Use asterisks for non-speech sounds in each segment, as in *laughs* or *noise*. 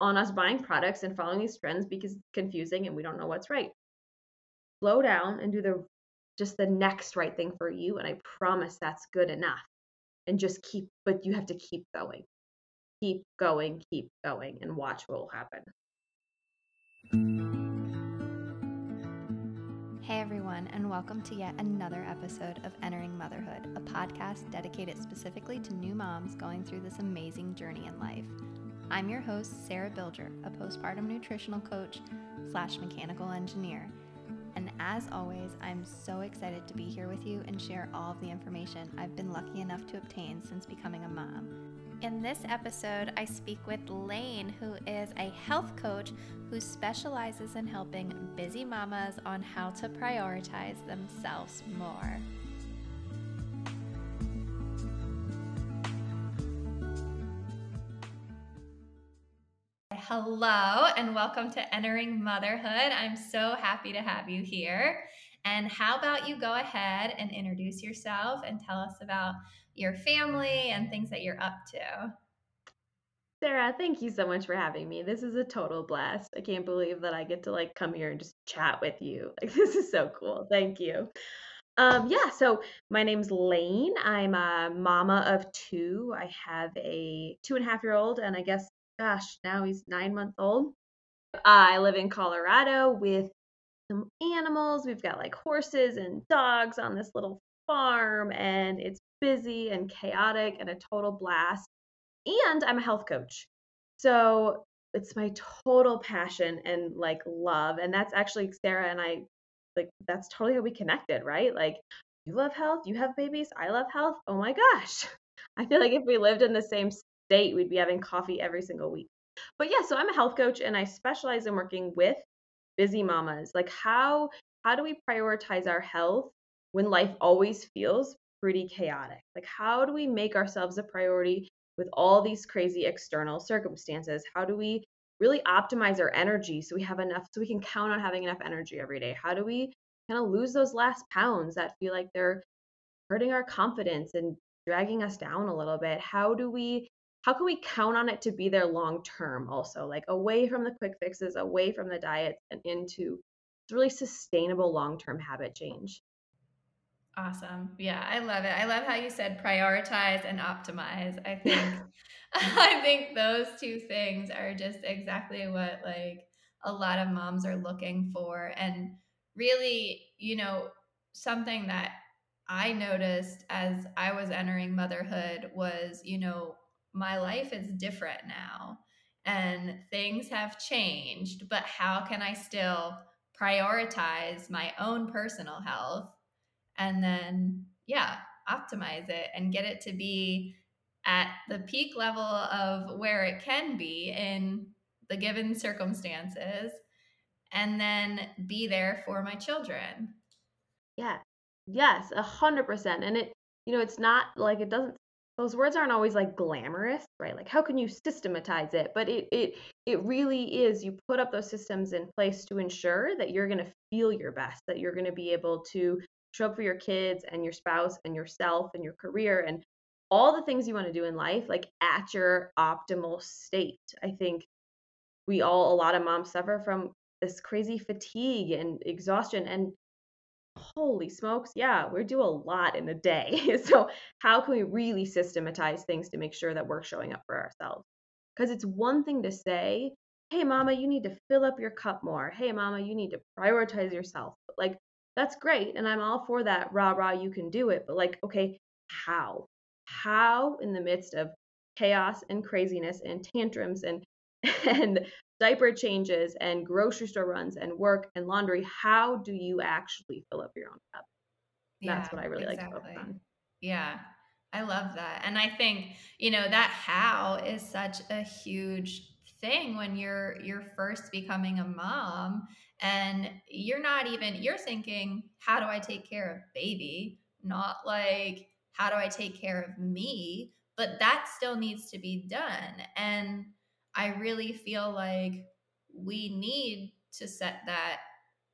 on us buying products and following these trends because it's confusing and we don't know what's right. Slow down and do the just the next right thing for you and I promise that's good enough. And just keep but you have to keep going. Keep going, keep going and watch what will happen. Hey everyone, and welcome to yet another episode of Entering Motherhood, a podcast dedicated specifically to new moms going through this amazing journey in life. I'm your host, Sarah Bilger, a postpartum nutritional coach slash mechanical engineer. And as always, I'm so excited to be here with you and share all of the information I've been lucky enough to obtain since becoming a mom. In this episode, I speak with Lane, who is a health coach who specializes in helping busy mamas on how to prioritize themselves more. Hello, and welcome to Entering Motherhood. I'm so happy to have you here. And how about you go ahead and introduce yourself and tell us about your family and things that you're up to? Sarah, thank you so much for having me. This is a total blast. I can't believe that I get to like come here and just chat with you. *laughs* Like this is so cool. Thank you. Um, yeah, so my name's Lane. I'm a mama of two. I have a two and a half year old, and I guess gosh, now he's nine months old. I live in Colorado with some animals. We've got like horses and dogs on this little farm, and it's busy and chaotic and a total blast. And I'm a health coach. So it's my total passion and like love. And that's actually Sarah and I, like, that's totally how we connected, right? Like, you love health, you have babies, I love health. Oh my gosh. *laughs* I feel like if we lived in the same state, we'd be having coffee every single week. But yeah, so I'm a health coach and I specialize in working with busy mamas. Like how how do we prioritize our health when life always feels pretty chaotic? Like how do we make ourselves a priority with all these crazy external circumstances? How do we really optimize our energy so we have enough so we can count on having enough energy every day? How do we kind of lose those last pounds that feel like they're hurting our confidence and dragging us down a little bit? How do we how can we count on it to be there long term also like away from the quick fixes away from the diets and into really sustainable long term habit change? Awesome. Yeah i love it. I love how you said prioritize and optimize. I *laughs* think *laughs* i think those two things are just exactly what like a lot of moms are looking for. And really you know something that i noticed as i was entering motherhood was you know my mm-hmm. life is different now and things have changed, but how can I still prioritize my own personal health and then, yeah, optimize it and get it to be at the peak level of where it can be in the given circumstances and then be there for my children. Yeah. Yes, a hundred percent. And it, you know, it's not like it doesn't those words aren't always like glamorous, right? Like how can you systematize it? But it it it really is you put up those systems in place to ensure that you're going to feel your best, that you're going to be able to show up for your kids and your spouse and yourself and your career and all the things you want to do in life like at your optimal state. I think we all a lot of moms suffer from this crazy fatigue and exhaustion and holy smokes, yeah, we do a lot in a day. *laughs* so, how can we really systematize things to make sure that we're showing up for ourselves? Because it's one thing to say, hey, mama, you need to fill up your cup more. Hey, mama, you need to prioritize yourself. But like, that's great. And I'm all for that. Rah, rah, you can do it. But like, okay, how? How in the midst of chaos and craziness and tantrums and *laughs* and diaper changes and grocery store runs and work and laundry, how do you actually fill up your own cup? Yeah, That's what I really exactly. like to focus on. Yeah. I love that. And I think, you know, that how is such a huge thing when you're you're first becoming a mom and you're not even you're thinking how do I take care of baby, not like how do I take care of me, but that still needs to be done. And I really feel like we need to set that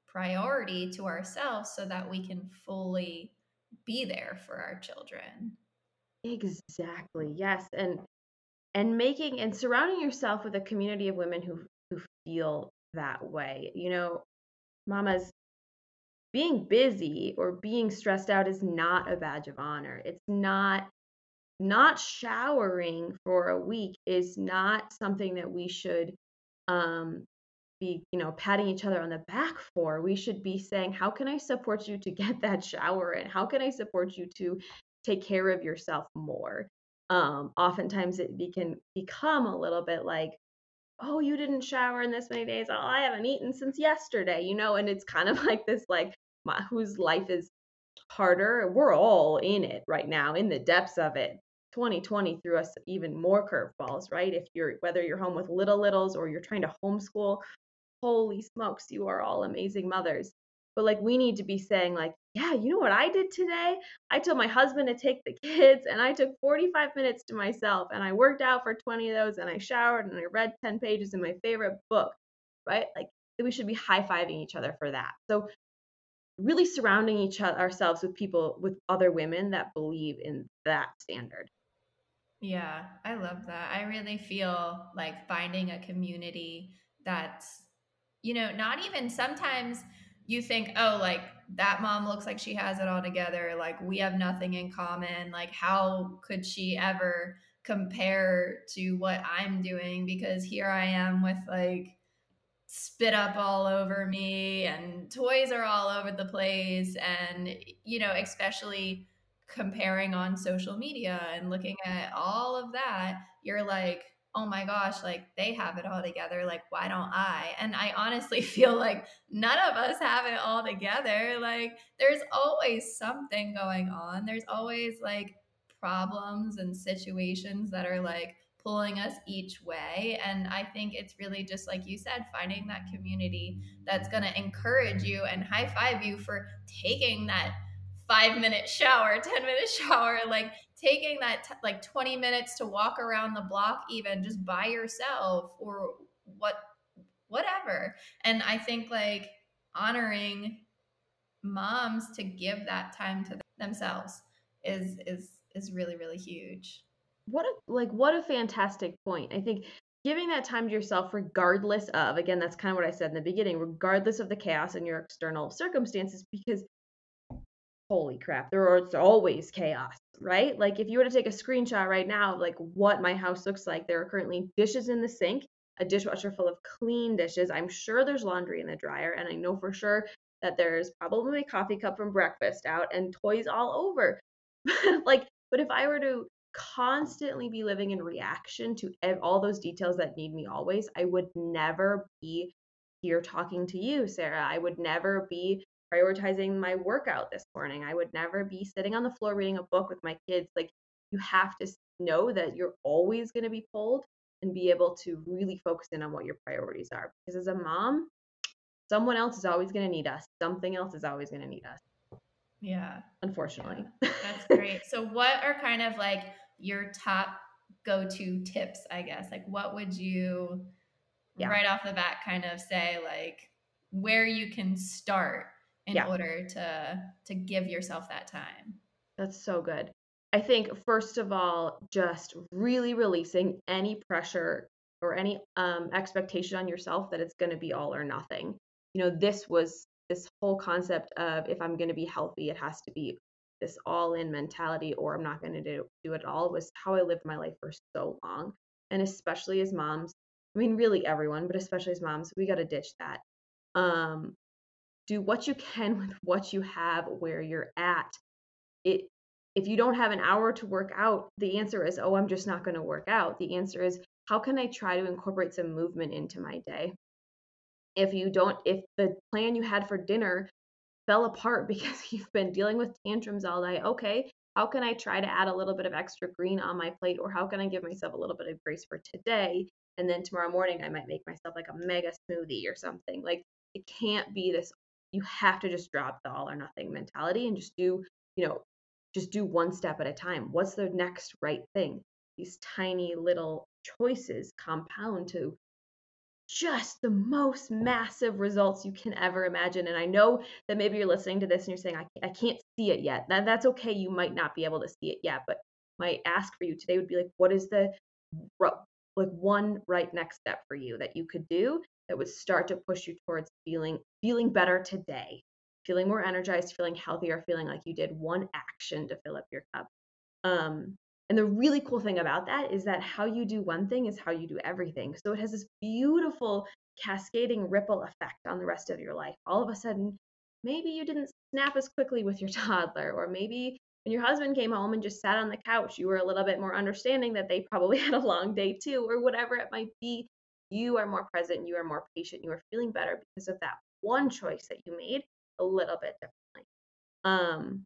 priority to ourselves so that we can fully be there for our children. Exactly. Yes. And and making and surrounding yourself with a community of women who who feel that way. You know, mamas being busy or being stressed out is not a badge of honor. It's not not showering for a week is not something that we should um be, you know, patting each other on the back for. We should be saying, "How can I support you to get *laughs* that shower in? How can I support you to take care of yourself more?" Um, oftentimes it be, can become a little bit like, "Oh, you didn't shower in this many days. Oh, I haven't eaten since yesterday," you know, and it's kind of *laughs* like this like my, whose life is harder. We're all in it right now, in the depths of it. 2020 threw us even more curveballs, right? If you're whether you're home with little littles or you're trying to homeschool holy smokes, you are all amazing mothers. But like we need to be saying like, yeah, you know what I did today? I told my husband to take the kids and I took 45 minutes to myself and I worked out for 20 of those and I showered and I read 10 pages in my favorite book, right? Like we should be high-fiving each other for that. So really surrounding each other ourselves with people with other women that believe in that standard. Yeah, I love that. I really feel like finding a community that's you know, not even sometimes you think, oh, like that mom looks like she has it all together. Like we have nothing in common. Like, how could she ever compare to what I'm doing? Because here I am with like spit up all over me and toys are all over the place. And, you know, especially comparing on social media and looking at all of that, you're like, oh my gosh, like they have it all together. Like, why don't I? And I honestly *laughs* feel like none of us have it all together. Like, there's always something going on. There's always like problems and situations that are like pulling us each way. And I think it's really just like you said, finding that community that's going to encourage you and high five you for taking that five minute shower, *laughs* 10 minute shower, like taking that t- like 20 minutes to walk around the block even just by yourself or what whatever. And i think like honoring moms to give that time to themselves is is is really really huge. What a like what a fantastic point. I think giving that time to yourself regardless of again that's kind of what i said in the beginning regardless of the chaos in your external circumstances because holy crap, there's always chaos, right? Like if you were to take a screenshot right now of like what my house looks like, there are currently dishes in the sink, a dishwasher full of clean dishes. I'm sure there's laundry in the dryer, and I know for sure that there's probably a coffee cup from breakfast out and toys all over. *laughs* like, but if I were to constantly be living in reaction to all those details that need me always, I would never be here talking to you, Sarah. I would never be prioritizing my workout this morning. I would never be sitting on the floor reading a book with my kids. Like you have to know that you're always going to be pulled and be able to really focus in on what your priorities are. Because as a mom, someone else is always going to need us. Something else is always going to need us. Yeah. Unfortunately. Yeah. That's *laughs* great. so what are kind of like your top go-to tips, I guess? Like what would you yeah. right off the bat kind of say like where you can start in yeah. order to to give yourself that time. That's so good. I think first of all, just really releasing any pressure or any um, expectation on yourself that it's going to be all or nothing. You know, this was this whole concept of if I'm going to be healthy, it has to be this all in mentality or I'm not going to do, do it all was how I lived my life for so long. And especially as moms, I mean, really everyone, but especially as moms, we got to ditch that. Um, do what you can *laughs* with what you have where you're at. It if you don't have an hour to work out, the answer is, oh, I'm just not going to work out. The answer is, how can I try to incorporate some movement into my day? If you don't, if the plan you had for dinner fell apart *laughs* because you've been dealing with tantrums all day, okay, how can I try to add a little bit of extra green on my plate? Or how can I give myself a little bit of grace for today? And then tomorrow morning, I might make myself like a mega smoothie or something. Like it can't be this you have to just drop the all or nothing mentality and just do, you know, just do one step at a time. What's the next right thing? These tiny little choices compound to just the most massive results you can ever imagine. And I know that maybe you're listening to this and you're saying, I, I can't see it yet. That, that's okay. You might not be able to see it yet. But my ask for you today would be like, what is the like one right next step for you that you could do that would start to push you towards feeling feeling better today feeling more energized feeling healthier feeling like you did one action to fill up your cup. Um, and the really cool thing about that is that how you do one thing is how you do everything. So it has this beautiful cascading ripple effect on the rest of your life. All of a sudden maybe you didn't snap as quickly with your *laughs* toddler or maybe when your husband came home and just sat on the couch, you were a little bit more understanding that they probably *laughs* had a long day too, or whatever it might be. You are more present, you are more patient, you are feeling better because of that one choice that you made a little bit differently. Um,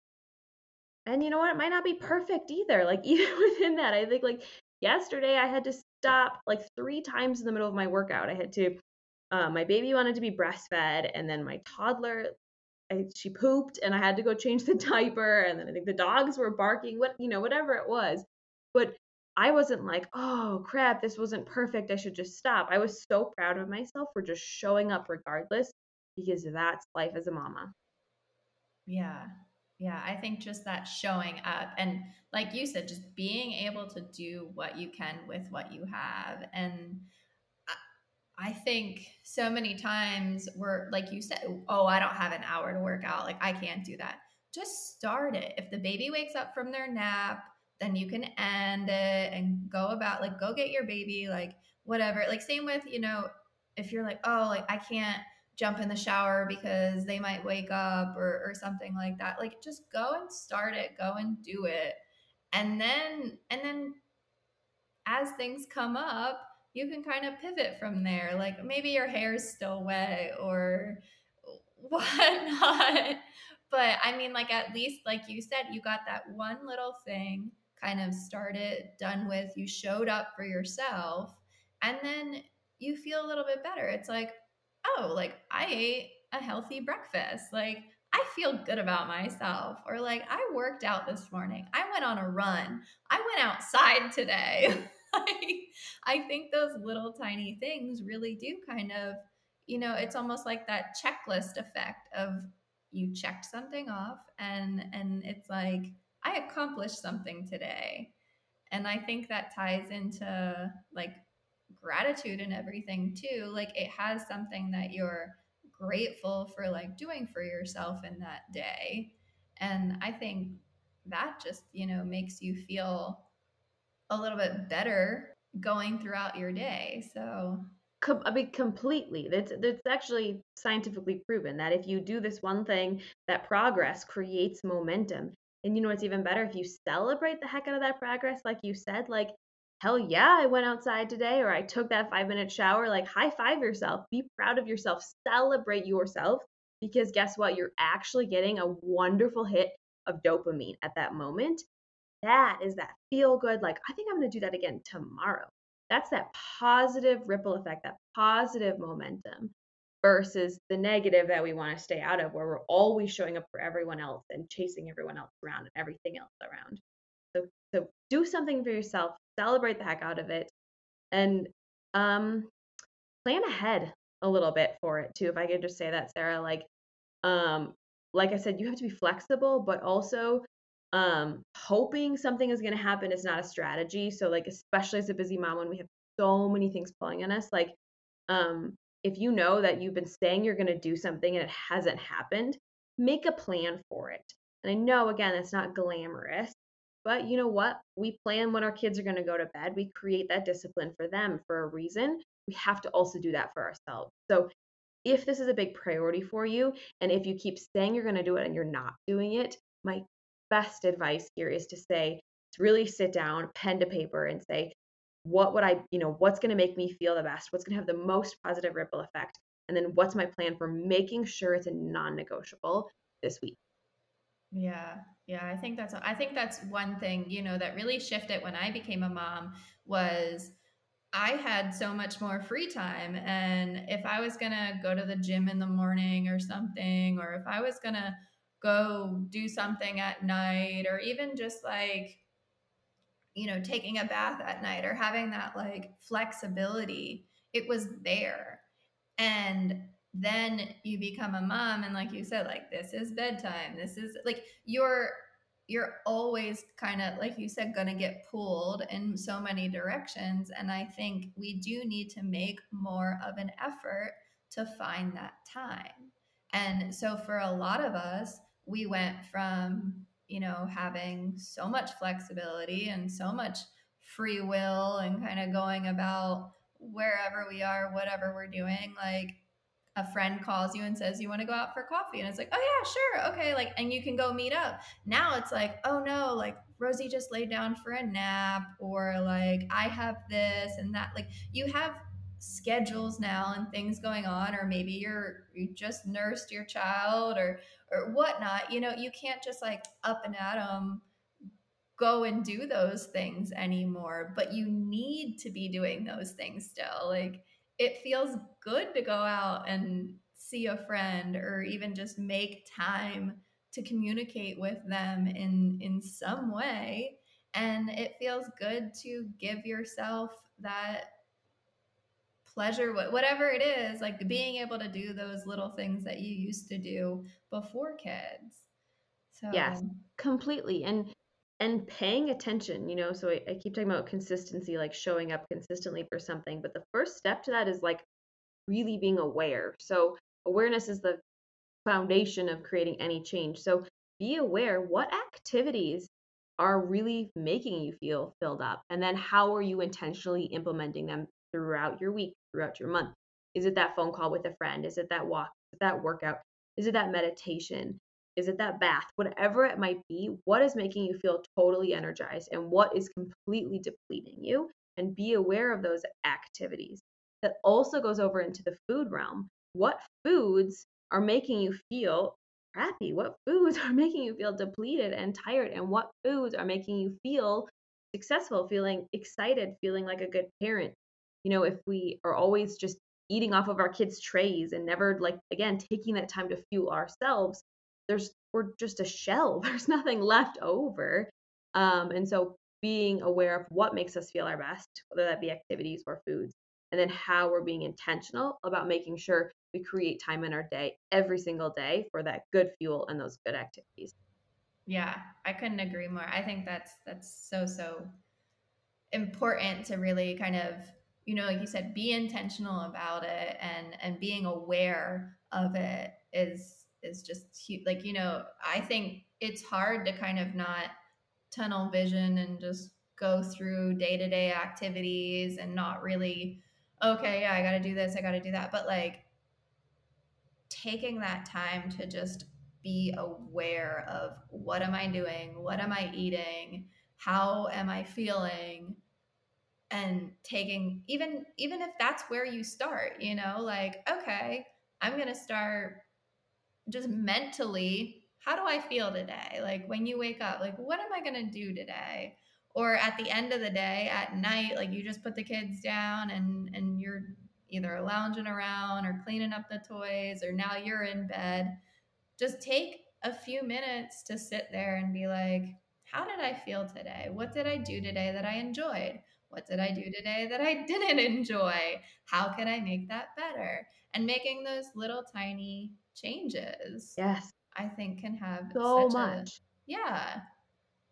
and you know what? It might not be perfect either. Like, *laughs* even within that, I think like yesterday I had to stop like three times in the middle of my workout. I had to, uh, my baby wanted to be breastfed, and then my toddler I, she pooped and I had to go change the *laughs* diaper and then I think the dogs were barking what you know whatever it was but I wasn't like oh crap this wasn't perfect I should just stop I was so proud of myself for just showing up regardless because that's life as a mama yeah yeah I think just that showing up and like you said just being able to do what you can with what you have and I think so many times we're like you said, oh, I don't have an hour to work out. Like I can't do that. Just start it. If the baby wakes up from their nap, then you can end it and go about like go get your baby, like whatever. Like same with, you know, if you're like, oh, like I can't jump in the shower because they might wake up or, or something like that. Like just go and start it, go and do it. And then and then as things come up, you can kind of pivot from there. Like maybe your hair's still wet or *laughs* whatnot. But I mean, like at least, like you said, you got that one little thing kind of started, done with. You showed up for yourself, and then you feel a little bit better. It's like, oh, like I ate a healthy breakfast. Like I feel good about myself. Or like I worked out this morning. I went on a run. I went outside today. *laughs* I think those little tiny things really do kind of, you know, it's almost like that checklist effect of you checked something off and and it's like I accomplished something today. And I think that ties into like gratitude and everything too. Like it has something that you're grateful for like doing for yourself in that day. And I think that just, you know, makes you feel a little bit better going throughout your day. So I mean, completely. That's that's actually scientifically proven that if you do this one thing, that progress creates momentum. And you know what's even better? If you celebrate the heck out of that progress, like you said, like hell yeah, I went outside today, or I took that five minute shower. Like high five yourself, be proud of yourself, celebrate yourself, because guess what? You're actually getting a wonderful hit of dopamine at that moment that is that feel good, like, I think I'm going to do that again tomorrow. That's that positive ripple effect, that positive momentum versus the negative that we want to stay out of, where we're always showing up for everyone else and chasing everyone else around and everything else around. So, so do something for yourself, celebrate the heck out of it, and um, plan ahead a little bit for it too. If I could just say that, Sarah, like, um, like I said, you have to be flexible, but also um hoping something is going to happen is not a strategy so like especially as a busy mom when we have so many things pulling on us like um if you know that you've been saying you're going to do something and it hasn't happened make a plan for it. And i know again it's not glamorous but you know what? We plan when our kids are going to go to bed. We create that discipline for them for a reason. We have to also do that for ourselves. So if this is a big priority for you and if you keep saying you're going to do it and you're not doing it my best advice here is to say, really sit down, pen to paper, and say, what would I, you know, what's going to make me feel the best? What's going to have the most positive ripple effect? And then what's my plan for making sure it's a non-negotiable this week? Yeah. Yeah, I think that's I think that's one thing, you know, that really shifted when I became a mom was I had so much more free time and if I was going to go to the gym in the morning or something or if I was going to go do something at night or even just like you know taking a bath at night or having that like flexibility it was there. And then you become a mom and like you said like this is bedtime this is like you're you're always kind of like you said going to get pulled in so many directions. And i think we do need to make more of an effort to find that time. And so for a lot of us we went from you know having so much flexibility and so much free will and kind of going about wherever we are whatever we're doing like a friend calls you and says you want to go out for coffee? And it's like oh yeah sure okay like and you can go meet up. Now it's like oh no like rosie just laid down for a nap or like i have this and that like you have schedules now and things going on or maybe you're you just nursed your child or or whatnot you know you can't just like up and at them go and do those things anymore but you need to be doing those things still like it feels good to go out and see a friend or even just make time to communicate with them in in some way and it feels good to give yourself that pleasure whatever it is like being able to do those little things that you used to do before kids. So yes completely and and paying attention you know so I, I, keep talking about consistency like showing up consistently for something but the first step to that is like really being aware. So awareness is the foundation of creating any change. So be aware what activities are really making you feel filled up and then how are you intentionally implementing them throughout your week throughout your month is it that phone call with a friend is it that walk is it that workout is it that meditation is it that bath? Whatever it might be, what is making you feel totally energized and what is completely depleting you? And be aware of those activities. That also goes over into the food realm. What foods are making you feel crappy? What *laughs* foods are making you feel depleted and tired? And what foods are making you feel successful, feeling excited, feeling like a good parent? You know, if we are always just eating off of our kids' trays and never, like, again, taking that time to fuel ourselves, there's we're just a shell. *laughs* There's nothing left over. Um, and so being aware of what makes us feel our best, whether that be activities or foods, and then how we're being intentional about making sure we create time in our day every single day for that good fuel and those good activities. Yeah, I couldn't agree more. I think that's that's so so important to really kind of you know like you said be intentional about it and and being aware of it is is just huge. like you know i think it's hard to kind of not tunnel vision and just go through day-to-day activities and not really okay yeah i got to do this i got to do that. But like taking that time to just be aware of what am i doing? What am i eating? How am i feeling and taking even even if that's where you start you know like okay i'm going to start just mentally, how do I feel today? Like when you wake up, like what am I going to do today? Or at the end of the day, at night, like you just put the kids down and and you're either lounging around or cleaning up the toys or now you're in bed. Just take a few minutes to sit there and be like, how did I feel today? What did I do today that I enjoyed? What did I do today that I *laughs* didn't enjoy? How can I make that better? And making those little tiny changes. Yes. I think can have so much. A, yeah.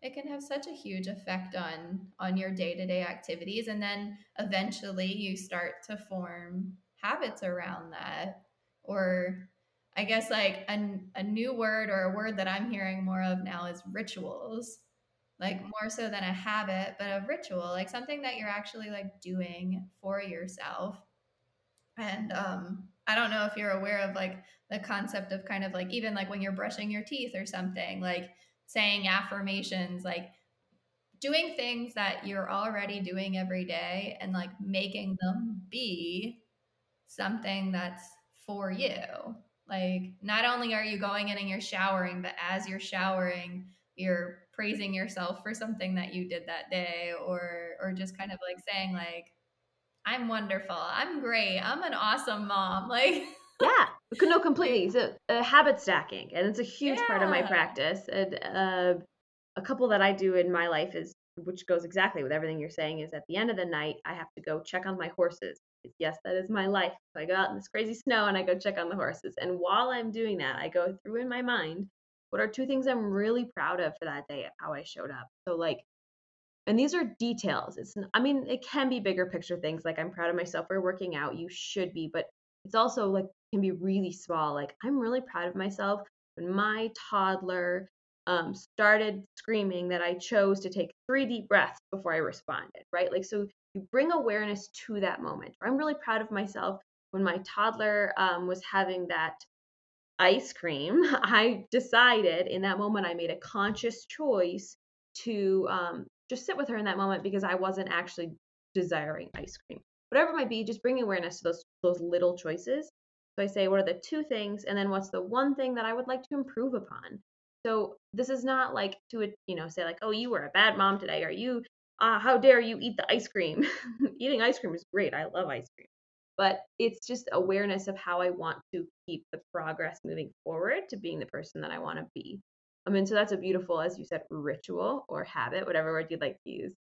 It can have such a huge effect on on your day-to-day activities and then eventually you start to form habits around that or I guess like a, a new word or a word that I'm hearing more of now is rituals. Like more so than a habit, but a ritual, like something that you're actually like doing for yourself. And um I don't know if you're aware of like the concept of kind of like even like when you're brushing your teeth or something, like saying affirmations, like doing things that you're already doing every day and like making them be something that's for you. Like not only are you going in and you're showering, but as you're showering, you're praising yourself for something that you did that day or or just kind of like saying like I'm wonderful. I'm great. I'm an awesome mom. *laughs* Like, yeah, no, completely. So, uh, habit stacking, and it's a huge yeah. part of my practice. And uh, a couple that I do in my life is, which goes exactly with everything you're saying, is at the end of the night, I have to go check on my horses. Yes, that is my life. So I go out in this crazy snow and I go check on the horses. And while I'm doing that, I go through in my mind what are two things I'm really proud of for that day how I showed up? So like and these are details. It's I mean, it can be bigger picture things like I'm proud of myself for working out. You should be, but it's also like can be really small. Like I'm really proud of myself when my toddler um, started screaming that I chose to take three deep breaths before I responded, right? Like, so you bring awareness to that moment. I'm really proud of myself when my toddler um, was having that ice cream. *laughs* I decided in that moment, I made a conscious choice to um, just sit with her in that moment because I wasn't actually desiring ice cream. Whatever it might be, just bring awareness to those those little choices. So I say, what are the two things, and then what's the one thing that I would like to improve upon? So this is not like to you know say like, oh, you were a bad mom today, or you, uh, how dare you eat the ice cream? *laughs* Eating ice cream is great. I love ice cream, but it's just awareness of how I want to keep the progress moving forward to being the person that I want to be. I mean, so that's a beautiful, as you said, ritual or habit, whatever word you'd like to use.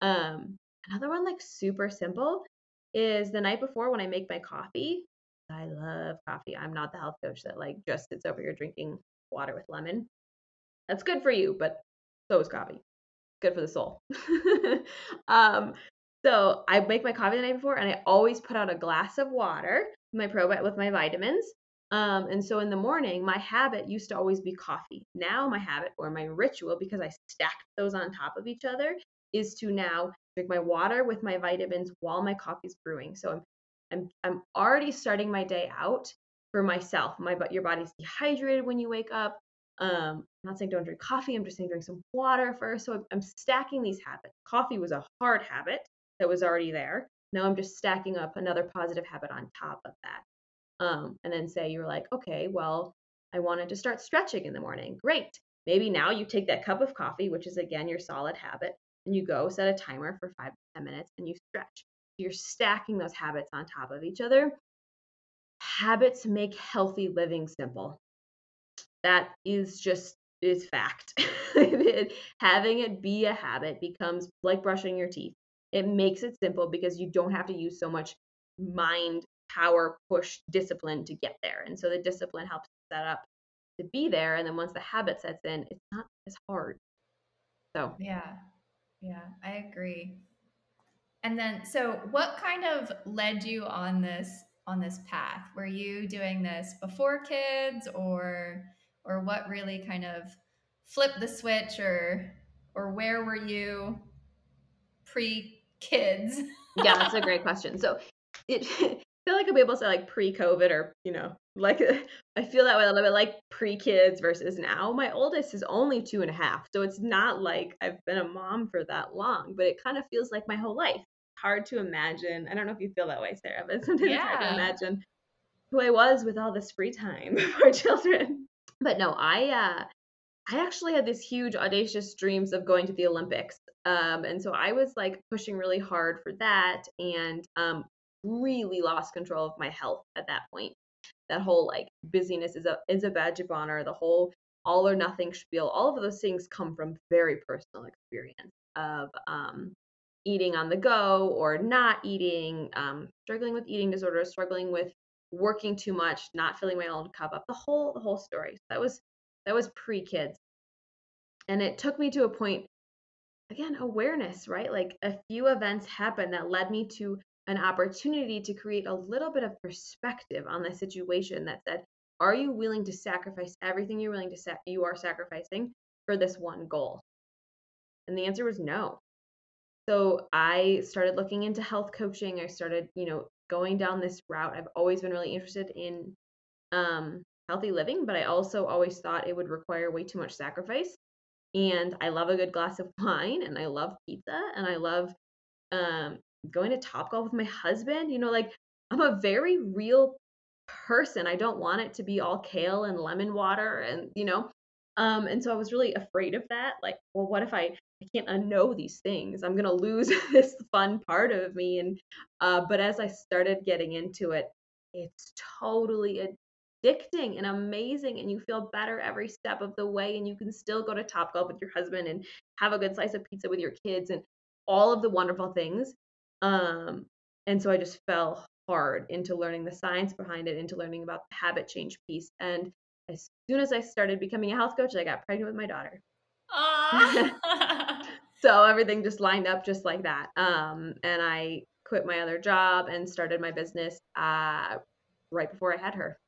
Um, another one, like super simple, is the night before when I make my coffee. I love coffee. I'm not the health coach that like just sits over here drinking water with lemon. That's good for you, but so is coffee. Good for the soul. *laughs* um, so I make my coffee the night before, and I always put out a glass of water, my probiotic with my vitamins, um, and so in the morning, my habit used to always be coffee. Now my habit or my ritual, because I stacked those on top of each other, is to now drink my water with my vitamins while my coffee's brewing. So I'm I'm I'm already starting my day out for myself. My but your body's dehydrated when you wake up. Um, I'm not saying don't drink coffee. I'm just saying drink some water first. So I'm stacking these habits. Coffee was a hard habit that was already there. Now I'm just stacking up another positive habit on top of that. Um, and then say you're like, okay, well, I wanted to start stretching in the morning. Great. Maybe now you take that cup of coffee, which is again your solid habit, and you go set a timer for five to 10 minutes and you stretch. You're stacking those habits on top of each other. Habits make healthy living simple. That is just is fact. *laughs* Having it be a habit becomes like brushing your teeth. It makes it simple because you don't have to use so much mind power push discipline to get there. And so the discipline helps set up to be there. And then once the habit sets in, it's not as hard. So, yeah, yeah, I agree. And then, so what kind of led you on this on this path? Were you doing this before kids, or or what really kind of flipped the switch, or or where were you pre kids? *laughs* yeah, that's a great question. So it *laughs* I feel like I'll be able to say like pre-COVID or you know like *laughs* I feel that way a little bit like pre-kids versus now. My oldest is only two and a half, so it's not like I've been a mom for that long, but it kind of feels like my whole life. Hard to imagine. I don't know if you feel that way, Sarah, but sometimes yeah. it's hard to imagine who I was with all this free time for children. But no, I uh I actually had this huge audacious dreams of going to the Olympics. Um, and so I was like pushing really hard for that and um, really lost control of my health at that point. That whole like busyness is a is a badge of honor. The whole all or nothing spiel. All of those things come from very personal experience of um, eating on the go or not eating, um, struggling with eating disorders, struggling with working too much, not filling my own cup up. The whole the whole story. That was that was pre kids, and it took me to a point again awareness right like a few events happened that led me to an opportunity to create a little bit of perspective on the situation that said, are you willing to sacrifice everything you're willing to set you are sacrificing for this one goal? And the answer was no. So I started looking into health coaching. I started, you know, going down this route. I've always been really interested in um, healthy living, but I also always thought it would require way too much sacrifice. And I love a good glass of *laughs* wine, and I love pizza, and I love um, going to Top Golf with my husband. You know, like I'm a very real person. I don't want it to be all kale and lemon water and, you know, um, and so I was really afraid of that. Like, well, what if I, I can't unknow these things? I'm gonna lose *laughs* this fun part of me. And uh, but as I started getting into it, it's totally addicting and amazing, and you feel better every step of the way. And you can still go to Top Golf with your husband and have a good slice of pizza with your kids and all of the wonderful things. Um, and so I just fell hard into learning the science behind it, into learning about the habit change piece. And as soon as I started becoming a health coach, I got pregnant with my daughter. *laughs* so everything just lined up just like that. Um, and I quit my other job and started my business uh, right before I had her.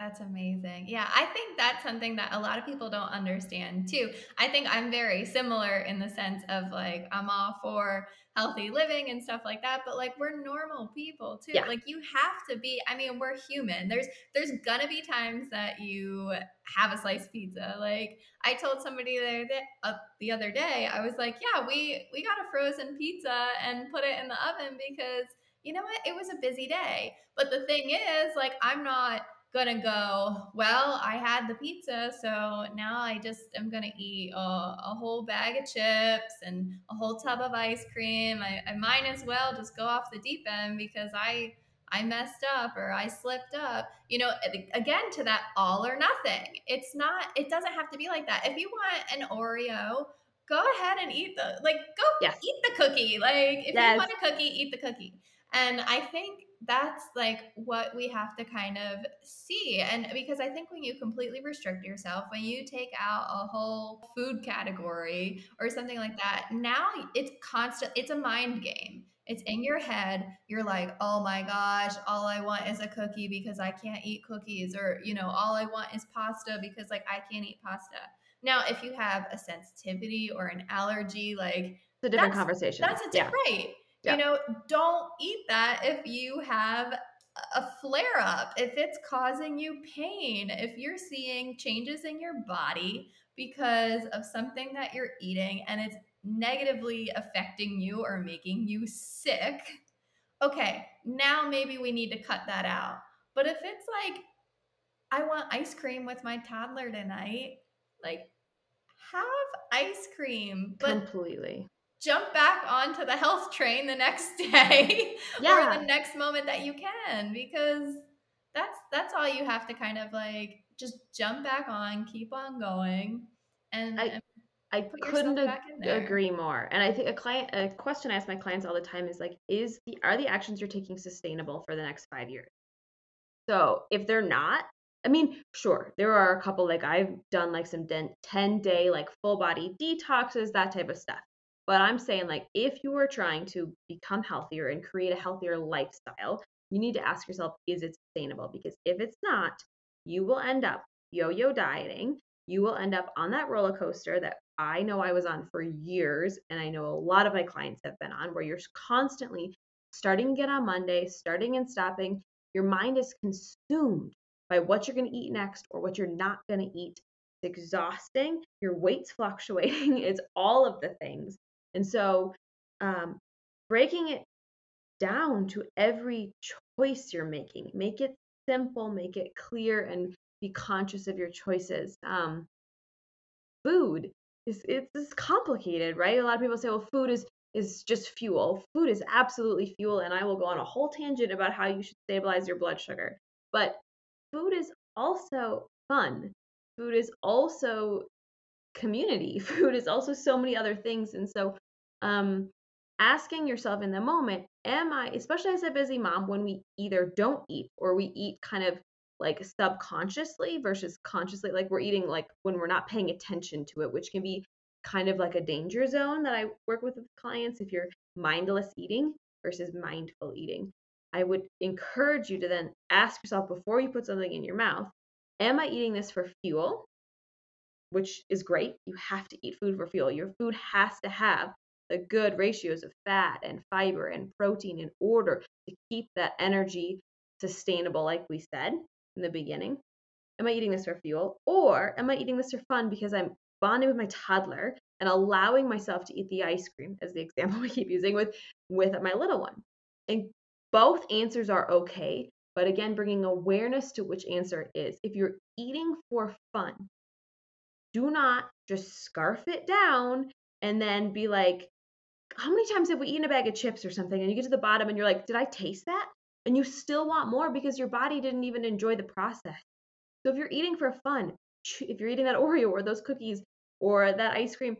That's amazing. Yeah, I think that's something that a lot of people don't understand too. I think I'm very similar in the sense of like I'm all for healthy living and stuff like that, but like we're normal people too. Yeah. Like you have to be I mean, we're human. There's there's gonna be times that you have a sliced pizza. Like I told somebody the other day, uh, the other day I was like, "Yeah, we we got a frozen pizza and put it in the oven because you know what? It was a busy day." But the thing is, like I'm not gonna go, well, I had the pizza, so now I just am gonna eat a, a whole bag of chips and a whole tub of ice cream. I, I might as well just go off the deep end because I I messed up or I slipped up. You know, again to that all or nothing. It's not. It doesn't have to be like that. If you want an Oreo, go ahead and eat the like. Go yes. eat the cookie. Like if yes. you want a cookie, eat the cookie. And I think that's like what we have to kind of see. And because I think when you completely restrict yourself, when you take out a whole food category or something like that, now it's constant, it's a mind game. It's in your head. You're like, oh my gosh, all I want is a cookie because I can't eat cookies. Or, you know, all I want is pasta because like I can't eat pasta. Now, if you have a sensitivity or an allergy, like it's a different conversation. That's a yeah. right. Yeah. You know, don't eat that if you have a flare up, if it's causing you pain, if you're seeing changes in your body because of something that you're eating and it's negatively affecting you or making you sick. Okay, now maybe we need to cut that out. But if it's like, I want ice cream with my toddler tonight, like, have ice cream. But Completely jump back onto the health train the next *laughs* day yeah. or the next moment that you can because that's that's all you have to kind of like just jump back on keep on going and, I, and I couldn't agree more. And I think a client a question I ask my clients all the time is like is the are the actions you're taking sustainable for the next 5 years? So, if they're not, I mean, sure, there are a couple like I've done like some 10 day like full body detoxes, that type of stuff. But I'm saying, like, if you are trying to become healthier and create a healthier lifestyle, you need to ask yourself, is it sustainable? Because if it's not, you will end up yo yo dieting. You will end up on that roller coaster that I know I was on for years. And I know a lot of my clients have been on, where you're constantly starting again on Monday, starting and stopping. Your mind is consumed by what you're going to eat next or what you're not going to eat. It's exhausting. Your weight's fluctuating. *laughs* It's all of the things. And so um, breaking it down to every choice you're making, make it simple, make it clear, and be conscious of your choices. Um, food is it's complicated, right? A lot of people say, well, food is is just fuel. Food is absolutely fuel, and I will go on a whole tangent about how you should stabilize your blood sugar. But food is also fun. Food is also community. *laughs* Food is also so many other things. And so um, asking yourself in the moment, am I, especially as a busy mom, when we either don't eat or we eat kind of like subconsciously versus consciously, like we're eating like when we're not paying attention to it, which can be kind of like a danger zone that I work with with clients if you're mindless eating versus mindful eating. I would encourage you to then ask yourself before you put something in your mouth, am I eating this for fuel? Which is great. You have to eat food for fuel. Your food has to have the good ratios of fat and fiber and protein in order to keep that energy sustainable, like we said in the beginning. Am I eating this for fuel? Or am I eating this for fun because I'm bonding with my toddler and allowing myself to eat the ice cream, as the example *laughs* we keep using with, with my little one? And both answers are okay, but again, bringing awareness to which answer is. If you're eating for fun, do not just scarf it down and then be like, how many times have we eaten a bag of chips or something and you get to the bottom and you're like, did I taste that? And you still want more because your body didn't even enjoy the process. So if you're eating for fun, if you're eating that *laughs* Oreo or those cookies or that ice cream,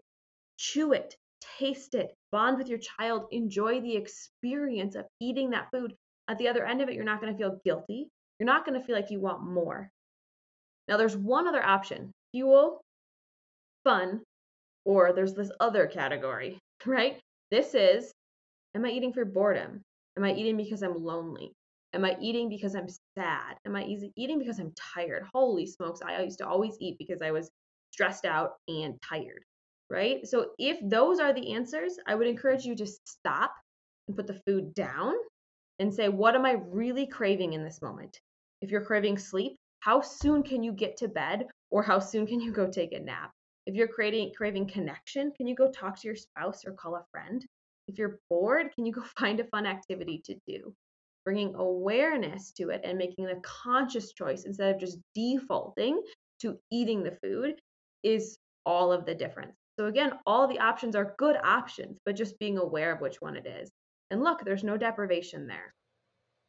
chew it, taste it, bond with your child, enjoy the experience of eating that food. At the other end of it, you're not going to feel guilty. You're not going to feel like you want more. Now, there's one other option fuel, fun, or there's this other category, *laughs* right? This is Am I eating for boredom? Am I eating because I'm lonely? Am I eating because I'm sad? Am I eating because I'm tired? Holy smokes, I used to always eat because I was stressed out and tired, right? So if those are the answers, I would encourage you to stop and put the food down and say, what am I really craving in this moment? If you're craving sleep, how soon can you get to bed or how soon can you go take a nap? If you're craving craving connection, can you go talk to your spouse or call a friend? If you're bored, can you go *laughs* find a fun activity to do? Bringing awareness to it and making a conscious choice instead of just defaulting to eating the food is all of the difference. So, again, all the options are good options, but just being aware of which one it is. And look, there's no deprivation there.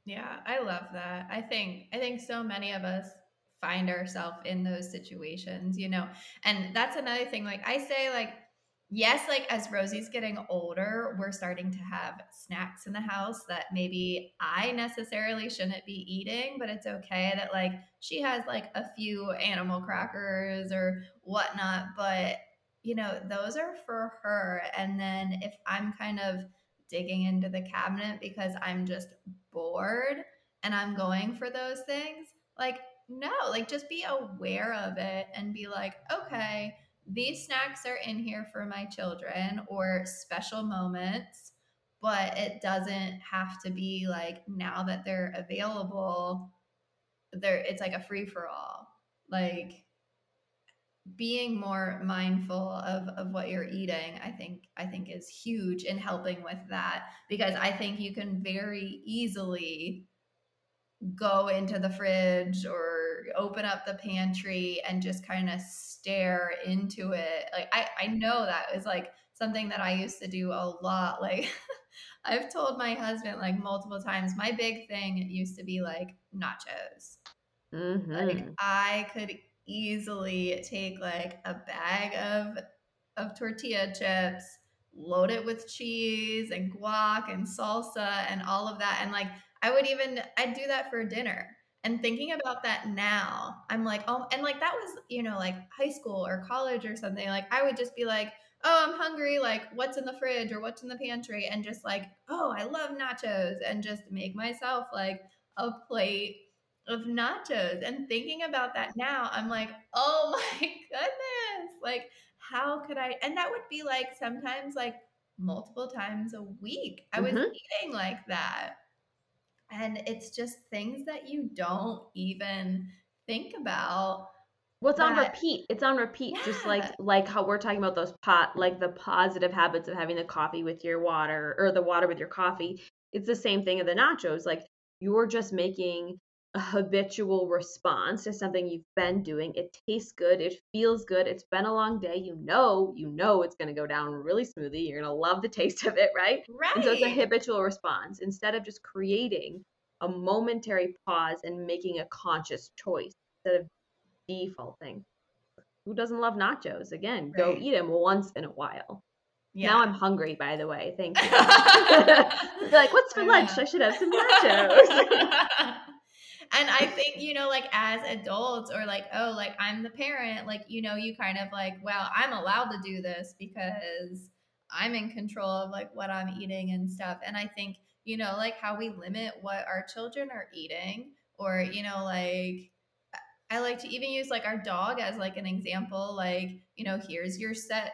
Yeah, I love that. I think I think so many of us find ourselves in those situations, you know. And that's another thing like I say like yes, like as Rosie's getting older, we're starting to have snacks in the house that maybe I necessarily shouldn't be eating, but it's okay that like she has like a few animal crackers or whatnot. But, you know, those are for her. And then if I'm kind of digging into the cabinet because I'm just bored and I'm going for those things, like, no, like just be aware of it and be like, okay, these snacks are in here for my children or special moments, but it doesn't have to be like now that they're available, there it's like a free for all. Like being more mindful of, of what you're eating, I think I think is huge in helping with that because I think you can very easily go into the fridge or open up the pantry and just kind of stare into it. Like I, I know that is like something that I used to do a lot. *laughs* Like I've told my husband like multiple times, my big thing used to be like nachos. Mm-hmm. Like I could easily take like a bag of of tortilla chips, load it with cheese and guac and salsa and all of that. And like I would even I'd do that for dinner. And thinking about that now, I'm like, oh, and like that was, you know, like high school or college or something. Like I would just be like, oh, I'm hungry. Like, what's in the fridge or what's in the pantry? And just like, oh, I love nachos and just make myself like a plate of nachos. And thinking about that now, I'm like, oh *laughs* my goodness. Like, how could I? And that would be like sometimes like multiple times a week. I was mm-hmm. eating like that. And it's just things that you don't even think about. Well, it's that, on repeat. It's on repeat, yeah. just like like how we're talking about those pot, like the positive habits of having the coffee with your water or the water with your coffee. It's the same thing of the nachos. Like you're just making a habitual response to something you've been doing. It tastes good, it feels good, it's been a long day. You know, you know it's going to go down really smoothly. You're going to love the taste *laughs* of it, right? Right. And so it's a habitual response instead of just creating a momentary pause and making a conscious choice instead of defaulting. Who doesn't love nachos? Again, right. go eat them once in a while. Yeah. Now I'm hungry, by the way. Thank *laughs* you. *laughs* like, what's for lunch? I should have some nachos and I think, you know, like as adults or like, oh, like I'm the parent, like, you know, you kind of like, well, I'm allowed to do this because I'm in control of like what I'm eating and stuff. And I think, you know, like how we limit what our children are eating or, you know, like I like to even use like our dog as like an example, like, you know, here's your set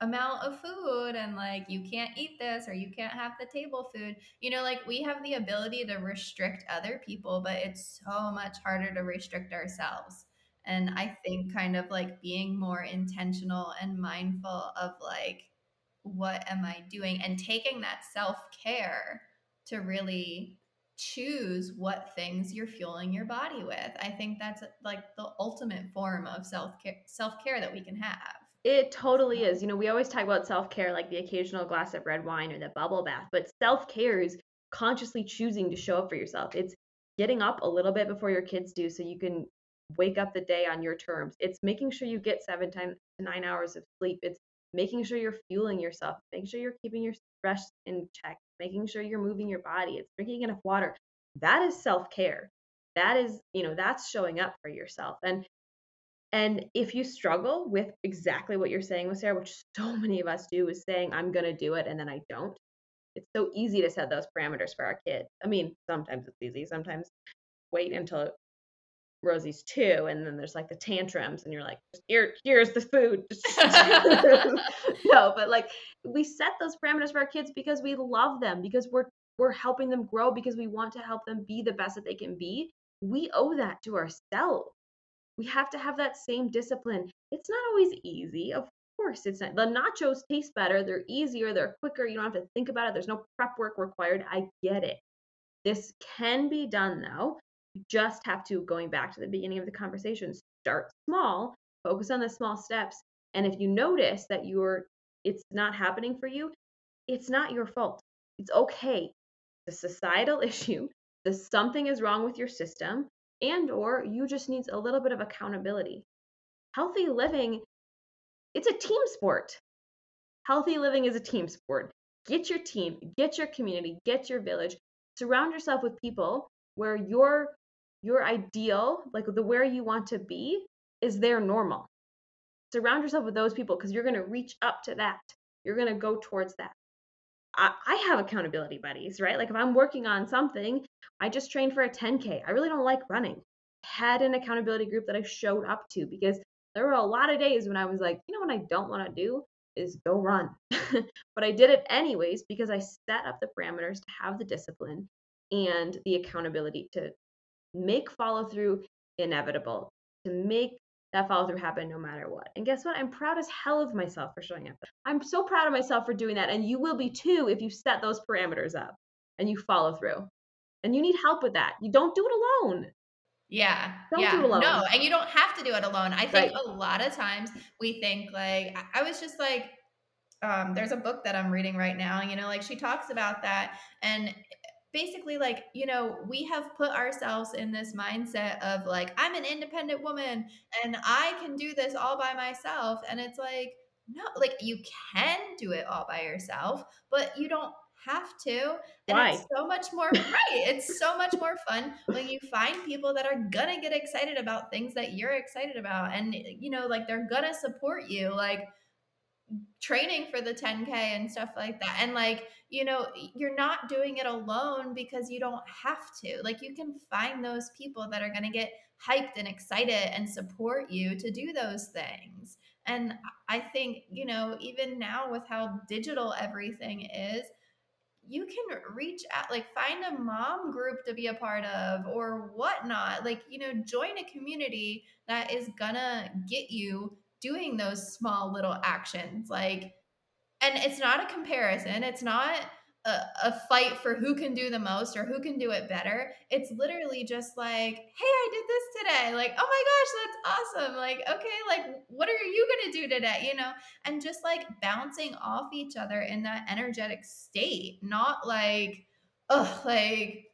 amount of food and like you can't eat this or you can't have the table food. You know, like we have the ability to restrict other people, but it's so much harder to restrict ourselves. And I think kind of like being more intentional and mindful of like, what am I doing? And taking that self care to really choose what things you're fueling your body with. I think that's like the ultimate form of self care self care that we can have. It totally is. You know, we always talk about self care like the occasional glass of red wine or the bubble bath, but self care is consciously choosing to show up for yourself. It's getting up a little bit before your kids do so you can wake up the day on your terms. It's making sure you get seven to nine hours of sleep. It's making sure you're fueling yourself, making sure you're keeping your stress in check, making sure you're moving your body. It's drinking enough water. That is self care. That is, you know, that's showing up for yourself. And And if you struggle with exactly what you're saying with Sarah, which *laughs* so many of us do, is saying, I'm going to do it and then I don't, it's so easy to set those parameters for our kids. I mean, sometimes it's easy. Sometimes wait until Rosie's two, and then there's like the tantrums, and you're like, here, here's the food. *laughs* *laughs* no, but like we set those parameters for our kids because we love them, because we're we're helping them grow, because we want to help them be the best that they can be. We owe that to ourselves. We have to have that same discipline. It's not always easy, of course. It's not. The nachos taste better. They're easier. They're quicker. You don't have to think about it. There's no prep work required. I get it. This can be done though you just have to, going back to the beginning of the conversation, start small, focus on the small steps. And if you notice that you're it's not happening for you, it's not your fault. It's okay. It's a societal *laughs* issue. The something is wrong with your system and or you just need a little bit of accountability. Healthy living it's a team sport. Healthy living is a team sport. Get your team, get your community, get your village. Surround yourself with people where your your ideal, like the where you want to be, is their normal. Surround yourself with those people because you're going to reach up to that. You're going to go towards that. I, have accountability buddies, right? Like if I'm working on something, I just trained for a 10K. I really don't like running. Had an accountability group that I showed up to because there were a lot of days when I was like, you know what I don't want to do is go run. *laughs* but I did it anyways because I set up the parameters to have the discipline and the accountability to make follow through inevitable, to make that follow through happen no matter what. And guess what? I'm proud as hell of myself for showing up. I'm so proud of myself for doing that. And you will be too if you set those parameters up and you follow through. And you need help with that. You don't do it alone. Yeah. Don't yeah. No, and you don't have to do it alone. I think right. a lot of times we think like I was just like um, there's a book that I'm reading right now, you know, like she talks about that and basically like you know we have put ourselves in this mindset of like i'm an independent woman and i can do this all by myself and it's like no like you can do it all by yourself but you don't have to and Why? it's so much more *laughs* right it's so much more fun when you find people that are gonna get excited about things that you're excited about and you know like they're gonna support you like training for the 10k and stuff like that. And like you know you're not doing it alone because you don't have to. Like you can find those people that are going to get hyped and excited and support you to do those things. And i think you know even now with how digital everything is you can reach out like find a mom group to be a part of or whatnot. Like you know join a community that is gonna get you doing those small little actions like and it's not a comparison it's not a, a, fight for who can do the most or who can do it better. It's literally just like hey i did this today. Like oh my gosh that's awesome. Like okay like what are you gonna do today? You know? And just like bouncing off each other in that energetic state not like oh like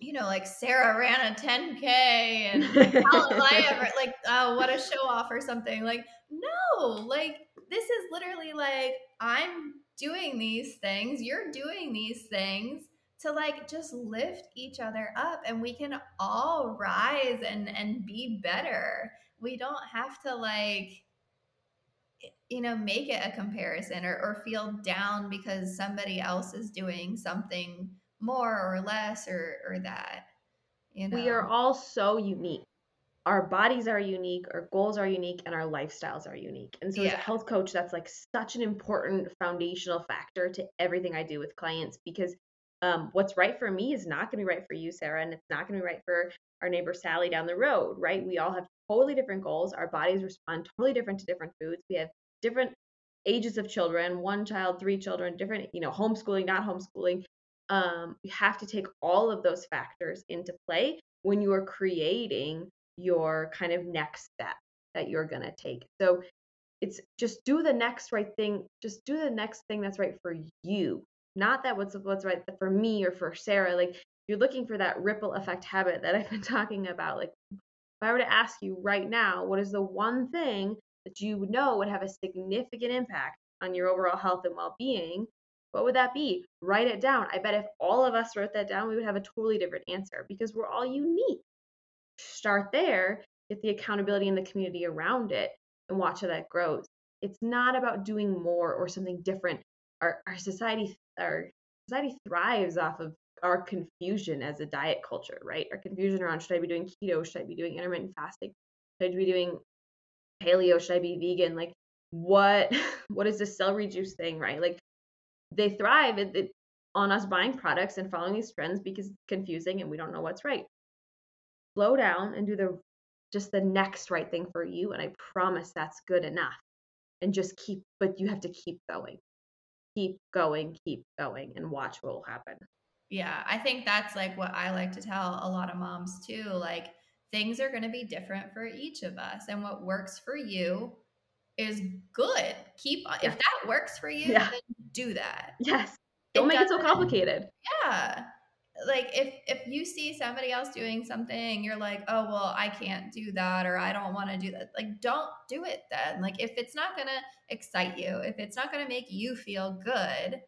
you know, like Sarah ran a 10K and how am I ever like, oh, what a show off or something. Like, no, like this is literally like I'm doing these things, you're doing these things to like just lift each other up and we can all rise and and be better. We don't have to like you know make it a comparison or, or feel down because somebody else is doing something more or less or or that you know we are all so unique. Our bodies are unique our goals are unique and our lifestyles are unique. And so yeah. as a health coach that's like such an important foundational factor to everything i do with clients because um, what's right for me is not going to be right for you sarah and it's not going to be right for our neighbor sally down the road right? We all have totally different goals. Our bodies respond totally different to different foods. We have different ages of children one child three children different you know homeschooling not homeschooling um, you have to take all of those factors into play when you are creating your kind of next step that you're going to take. So it's just do the next right thing. Just do the next thing that's right for you. Not that what's what's right for me or for Sarah. Like you're looking for that ripple effect habit that *laughs* I've been talking about. Like if I were to ask you right now, what is the one thing that you know would have a significant impact on your overall health and well-being? What would that be? Write it down. I bet if all of us wrote that down, we would have a totally different answer because we're all unique. Start there get the accountability in the community around it, and watch how that grows. It's not about doing more or something different. Our, our society our society thrives off of our confusion as a diet culture, right? Our confusion around should I be doing keto? Should I be doing intermittent fasting? Should I be doing paleo? Should I be vegan? Like what *laughs* what is this celery juice thing, right? Like they thrive it, it, on us buying products and following these trends because it's confusing and we don't know what's right. Slow down and do the just the next right thing for you and I promise that's good enough. And just keep but you have to keep going. Keep going, keep going and watch what will happen. Yeah, I think that's like what I like to tell a lot of moms too. Like things are going to be different for each of us, and what works for you is good. Keep uh, yeah. if that works for you, yeah. Do that. Yes. Don't it make it so complicated. Yeah. Like if if you see somebody else doing something, you're like, "Oh, well, I can't do that or I don't want to do that." Like don't do it then. Like if it's not going to excite you, if it's not going to make you feel good,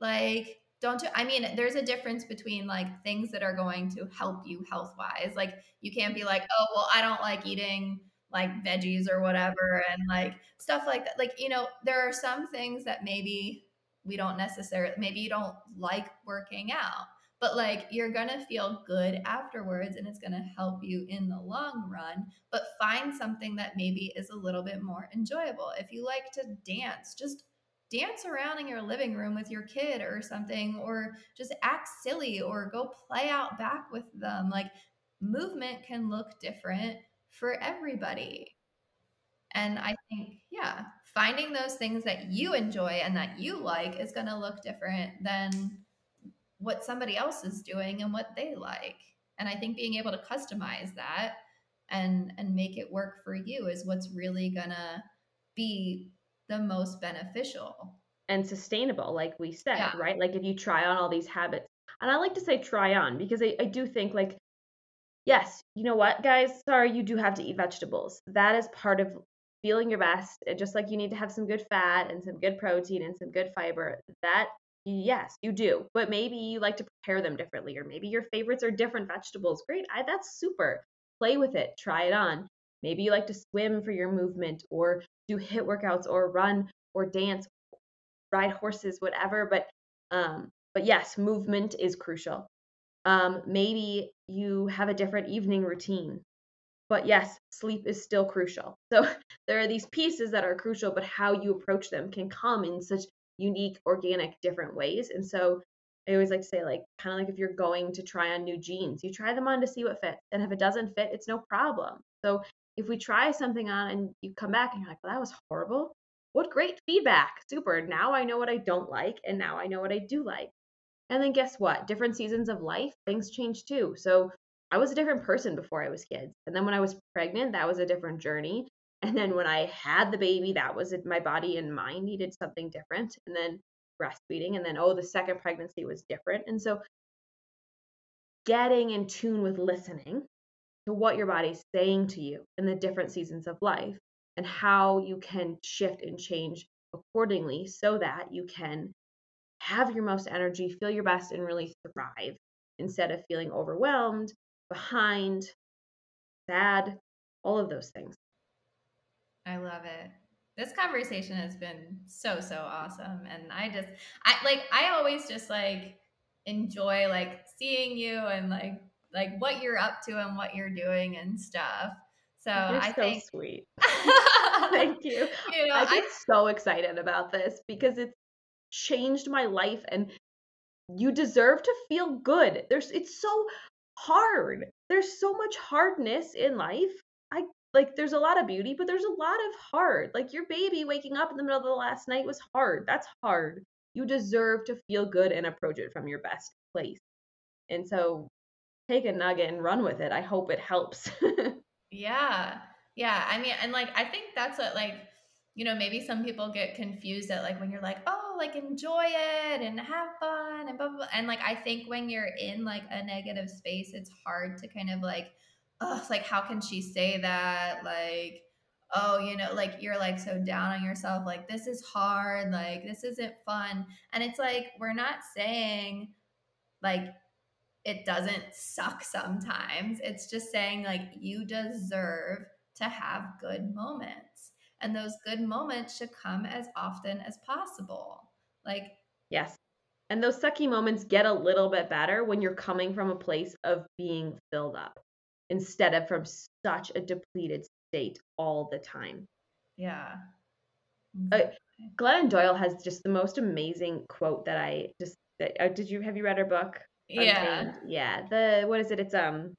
like don't do, I mean, there's a difference between like things that are going to help you health wise. Like you can't be like, oh, well, I don't like eating like veggies or whatever and like stuff like that. Like, you know, there are some things that maybe we don't necessarily, maybe you don't like working out, but like you're going to feel good afterwards and it's going to help you in the long run. But find something that maybe is a little bit more enjoyable. If you like to dance, just dance around in your living room with your kid or something, or just act silly or go play out back with them. Like movement can look different for everybody. And I think, yeah, finding those things that you enjoy and that you like is going to look different than what somebody else is doing and what they like. And I think being able to customize that and and make it work for you is what's really going to be the most beneficial and sustainable like we said yeah. right like if you try on all these habits and i like to say try on because I, I do think like yes you know what guys sorry you do have to eat vegetables that is part of feeling your best and just like you need to have some good fat and some good protein and some good fiber that yes you do but maybe you like to prepare them differently or maybe your favorites are different vegetables great I, that's super play with it try it on maybe you like to swim for your movement or do HIIT workouts or run or dance, ride horses, whatever. But um, but yes, movement is crucial. Um, maybe you have a different evening routine. But yes, sleep is still crucial. *laughs* So there are these pieces that are crucial, but how you approach them can come in such unique, organic, different ways. And so I always like to say, like, kind of like if you're going to try on new jeans, you try them on to see what fits. And if it doesn't fit, it's no problem. So if we try something on and you come back and you're like, well, that was horrible, what great feedback. Super. Now I know what I don't like, and now I know what I do like. And then guess what? Different seasons of life, things change too. So I was a different person before I was kids. And then when I was pregnant, that was a different journey. And then when I had the baby, that was it. My body and mind needed something different. And then breastfeeding. And then, oh, the second pregnancy was different. And so getting in tune with listening to what your body's saying to you in the different seasons of life and how you can shift and change accordingly so that you can have your most energy, feel your best, and really thrive instead of feeling overwhelmed, behind, sad, all of those things. I love it. This conversation has been so, so awesome. And I just, I like, I always just like enjoy like seeing you and like like what you're up to and what you're doing and stuff. So you're I so think sweet. *laughs* Thank you. you know, I get I... so excited about this because it's changed my life and you deserve to feel good. There's it's so hard. There's so much hardness in life. I like there's a lot of beauty, but there's a lot of hard. Like your baby waking up in the middle of the last night was hard. That's hard. You deserve to feel good and approach it from your best place. And so take a nugget and run with it. I hope it helps. *laughs* yeah. Yeah. I mean, and like, I think that's what, like, you know, maybe some people get confused at like when you're like, oh, like enjoy it and have fun and blah, blah, blah. And like, I think when you're in like a negative space, it's hard to kind of like, oh, like, how can she say that? Like, oh, you know, like you're like so down on yourself, like this is hard, like this isn't fun. And it's like, we're not saying like it doesn't suck sometimes. It's just saying, like, you deserve to have good moments. And those good moments should come as often as possible. Like, yes. And those sucky moments get a little bit better when you're coming from a place of being filled up instead of from such a depleted state all the time. Yeah. Uh, Glennon Doyle has just the most amazing quote that I just that, uh, did you have you read her book? Yeah. Untamed? Yeah. The what is it? It's um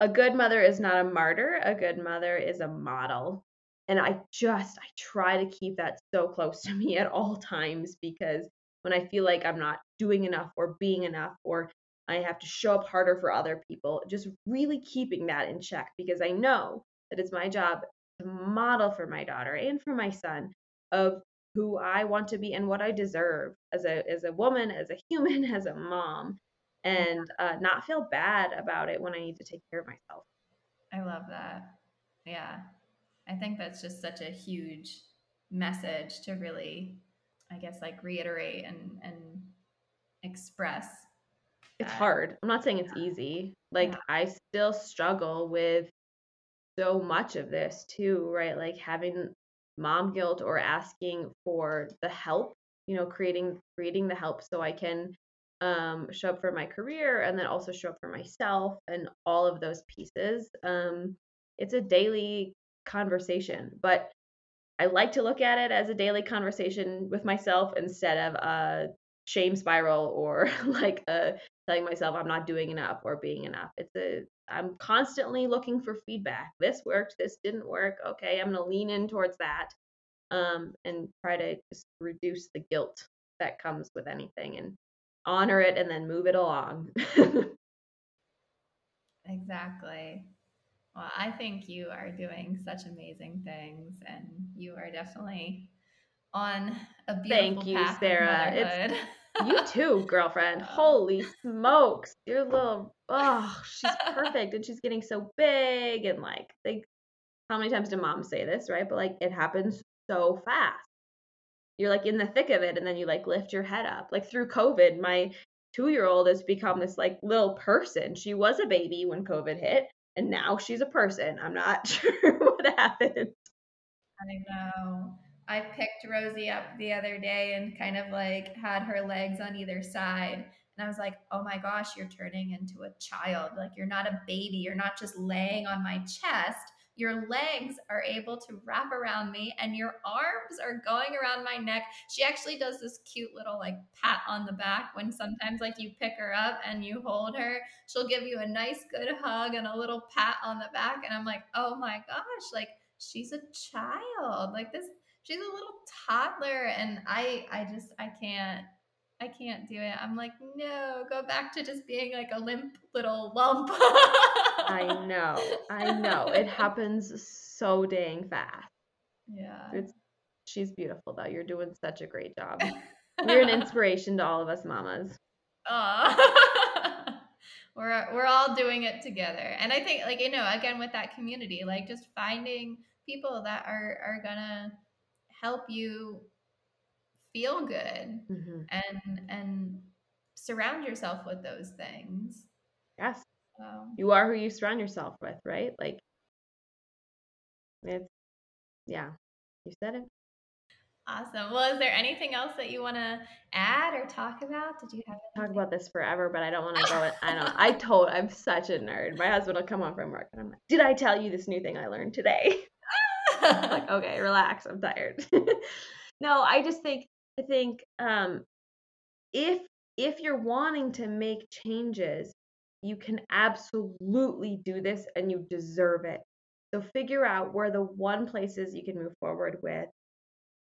a good mother is not a martyr, a good mother is a model. And I just I try to keep that so close to *laughs* me at all times because when I feel like I'm not doing enough or being enough or I have to show up harder for other people, just really keeping that in check because I know that it's my job to model for my daughter and for my son of who I want to be and what I deserve as a as a woman, as a *laughs* human, as a mom, and uh, not feel bad about it when I need to take care of myself. I love that. Yeah, I think that's just such a huge message to really, I guess, like reiterate and and express. It's hard. I'm not saying it's yeah. easy. Like yeah. I still struggle with so much of this too, right? Like having mom guilt or asking for the help you know creating creating the help so i can um, show up for my career and then also show up for myself and all of those pieces um, it's a daily conversation but i like to look at it as a daily conversation with myself instead of a shame spiral or *laughs* like a telling myself i'm not doing enough or being enough it's a I'm constantly looking for feedback. This worked, this didn't work. Okay, I'm going to lean in towards that um, and try to just reduce the guilt that comes with anything and honor it and then move it along. *laughs* exactly. Well, I think you are doing such amazing things and you are definitely on a beautiful Thank you, Sarah. It's, you too, *laughs* girlfriend. Holy smokes. Your little oh, she's perfect and she's getting so big and like they how many times do moms say this, right? But like it happens so fast. You're like in the thick of it and then you like lift your head up. Like through COVID, my 2-year-old has become this like little person. She was a baby when COVID hit and now she's a person. I'm not *laughs* sure what happened. I know. I picked Rosie up the other day and kind of like had her legs on either side. And I was like, oh my gosh, you're turning into a child. Like, you're not a baby. You're not just laying on my chest. Your legs are able to wrap around me and your arms are going around my neck. She actually does this cute little like pat on the back when sometimes like you pick her up and you hold her. She'll give you a nice good hug and a little pat on the back. And I'm like, oh my gosh, like she's a child. Like this she's a little toddler and I I just I can't I can't do it. I'm like, no, go back to just being like a limp little lump. *laughs* I know. I know. It happens so dang fast. Yeah. It's she's beautiful though. You're doing such a great job. *laughs* You're an inspiration to all of us mamas. *laughs* we're we're all doing it together. And I think like you know, again with that community, like just finding people that are are gonna help you feel good mm-hmm. and and surround yourself with those things yes you are who you surround yourself with right? Like it's yeah you said it. Awesome. Well is there anything else that you want to add or talk about? Did you have to talk about this forever but i don't want to go i don't i *laughs* told i'm such a nerd. My husband will come home from work and i'm like did i tell you this new thing i learned today? *laughs* Like, *laughs* okay, relax. I'm tired. no, I just think I think um if if you're wanting to make changes, you can absolutely do this and you deserve it. So figure out where the one places you can move forward with.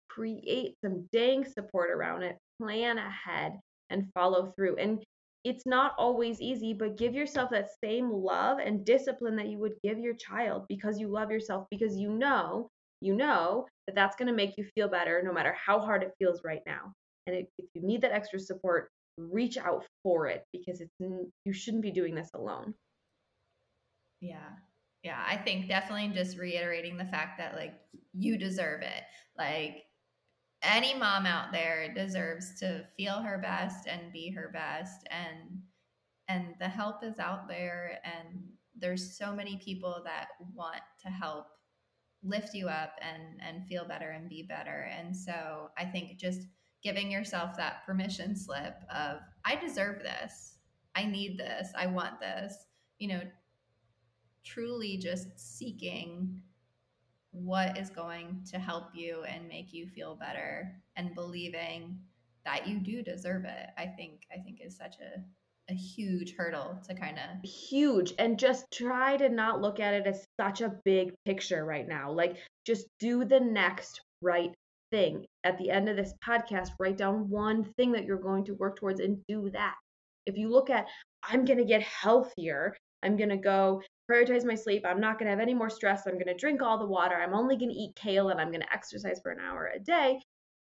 Create some dang support around it, plan ahead and follow through. And it's not always easy, but give yourself that same love and discipline that you would give your child because you love yourself, because you know, you know that that's going to make you feel better no matter how hard it feels right now. And if you need that extra support, reach out for it because it's you shouldn't be doing this alone. Yeah. Yeah, I think definitely just reiterating the fact that like you deserve it. Like any mom out there deserves to feel her best and be her best and and the help is out there and there's so many people that want to help lift you up and and feel better and be better and so i think just giving yourself that permission slip of i deserve this. I need this. I want this. You know truly just seeking what is going to help you and make you feel better and believing that you do deserve it i think i think is such a a huge hurdle to kind of huge and just try to not look at it as such a big picture right now. Like just do the next right thing at the end of this podcast write down one thing that you're going to work towards and do that if you look at i'm going to get healthier i'm going to go prioritize my sleep i'm not going to have any more stress i'm going to drink all the water i'm only going to eat kale and i'm going to exercise for an hour a day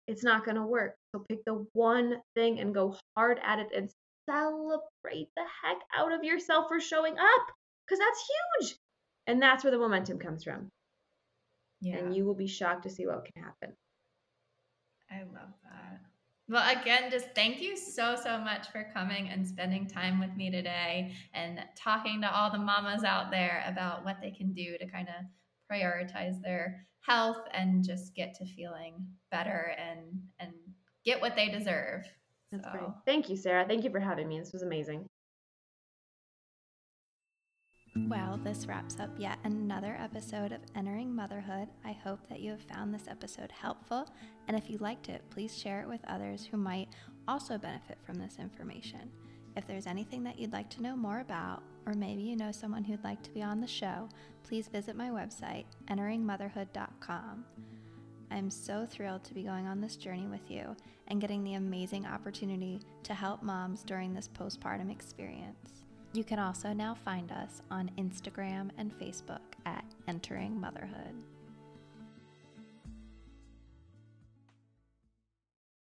it's not going to work so pick the one thing and go hard at it and celebrate the heck out of yourself for showing up because that's huge. And that's where the momentum comes from. Yeah. And you will be shocked to see what can happen. I love that. Well, again, just thank you so, so much for coming and spending time with me today and talking to all the mamas out there about what they can do to kind of prioritize their health and just get to feeling better and and get what they deserve. That's so. great. Thank you, Sarah. Thank you for having me. This was amazing. Well, this wraps up yet another episode of Entering Motherhood. I hope that you have found this episode helpful, and if you liked it, please share it with others who might also benefit from this information. If there's anything that you'd like to know more about, or maybe you know someone who'd like to be on the show, please visit my website, enteringmotherhood.com. I'm so thrilled to be going on this journey with you and getting the amazing opportunity to help moms during this postpartum experience. You can also now find us on Instagram and Facebook at Entering Motherhood.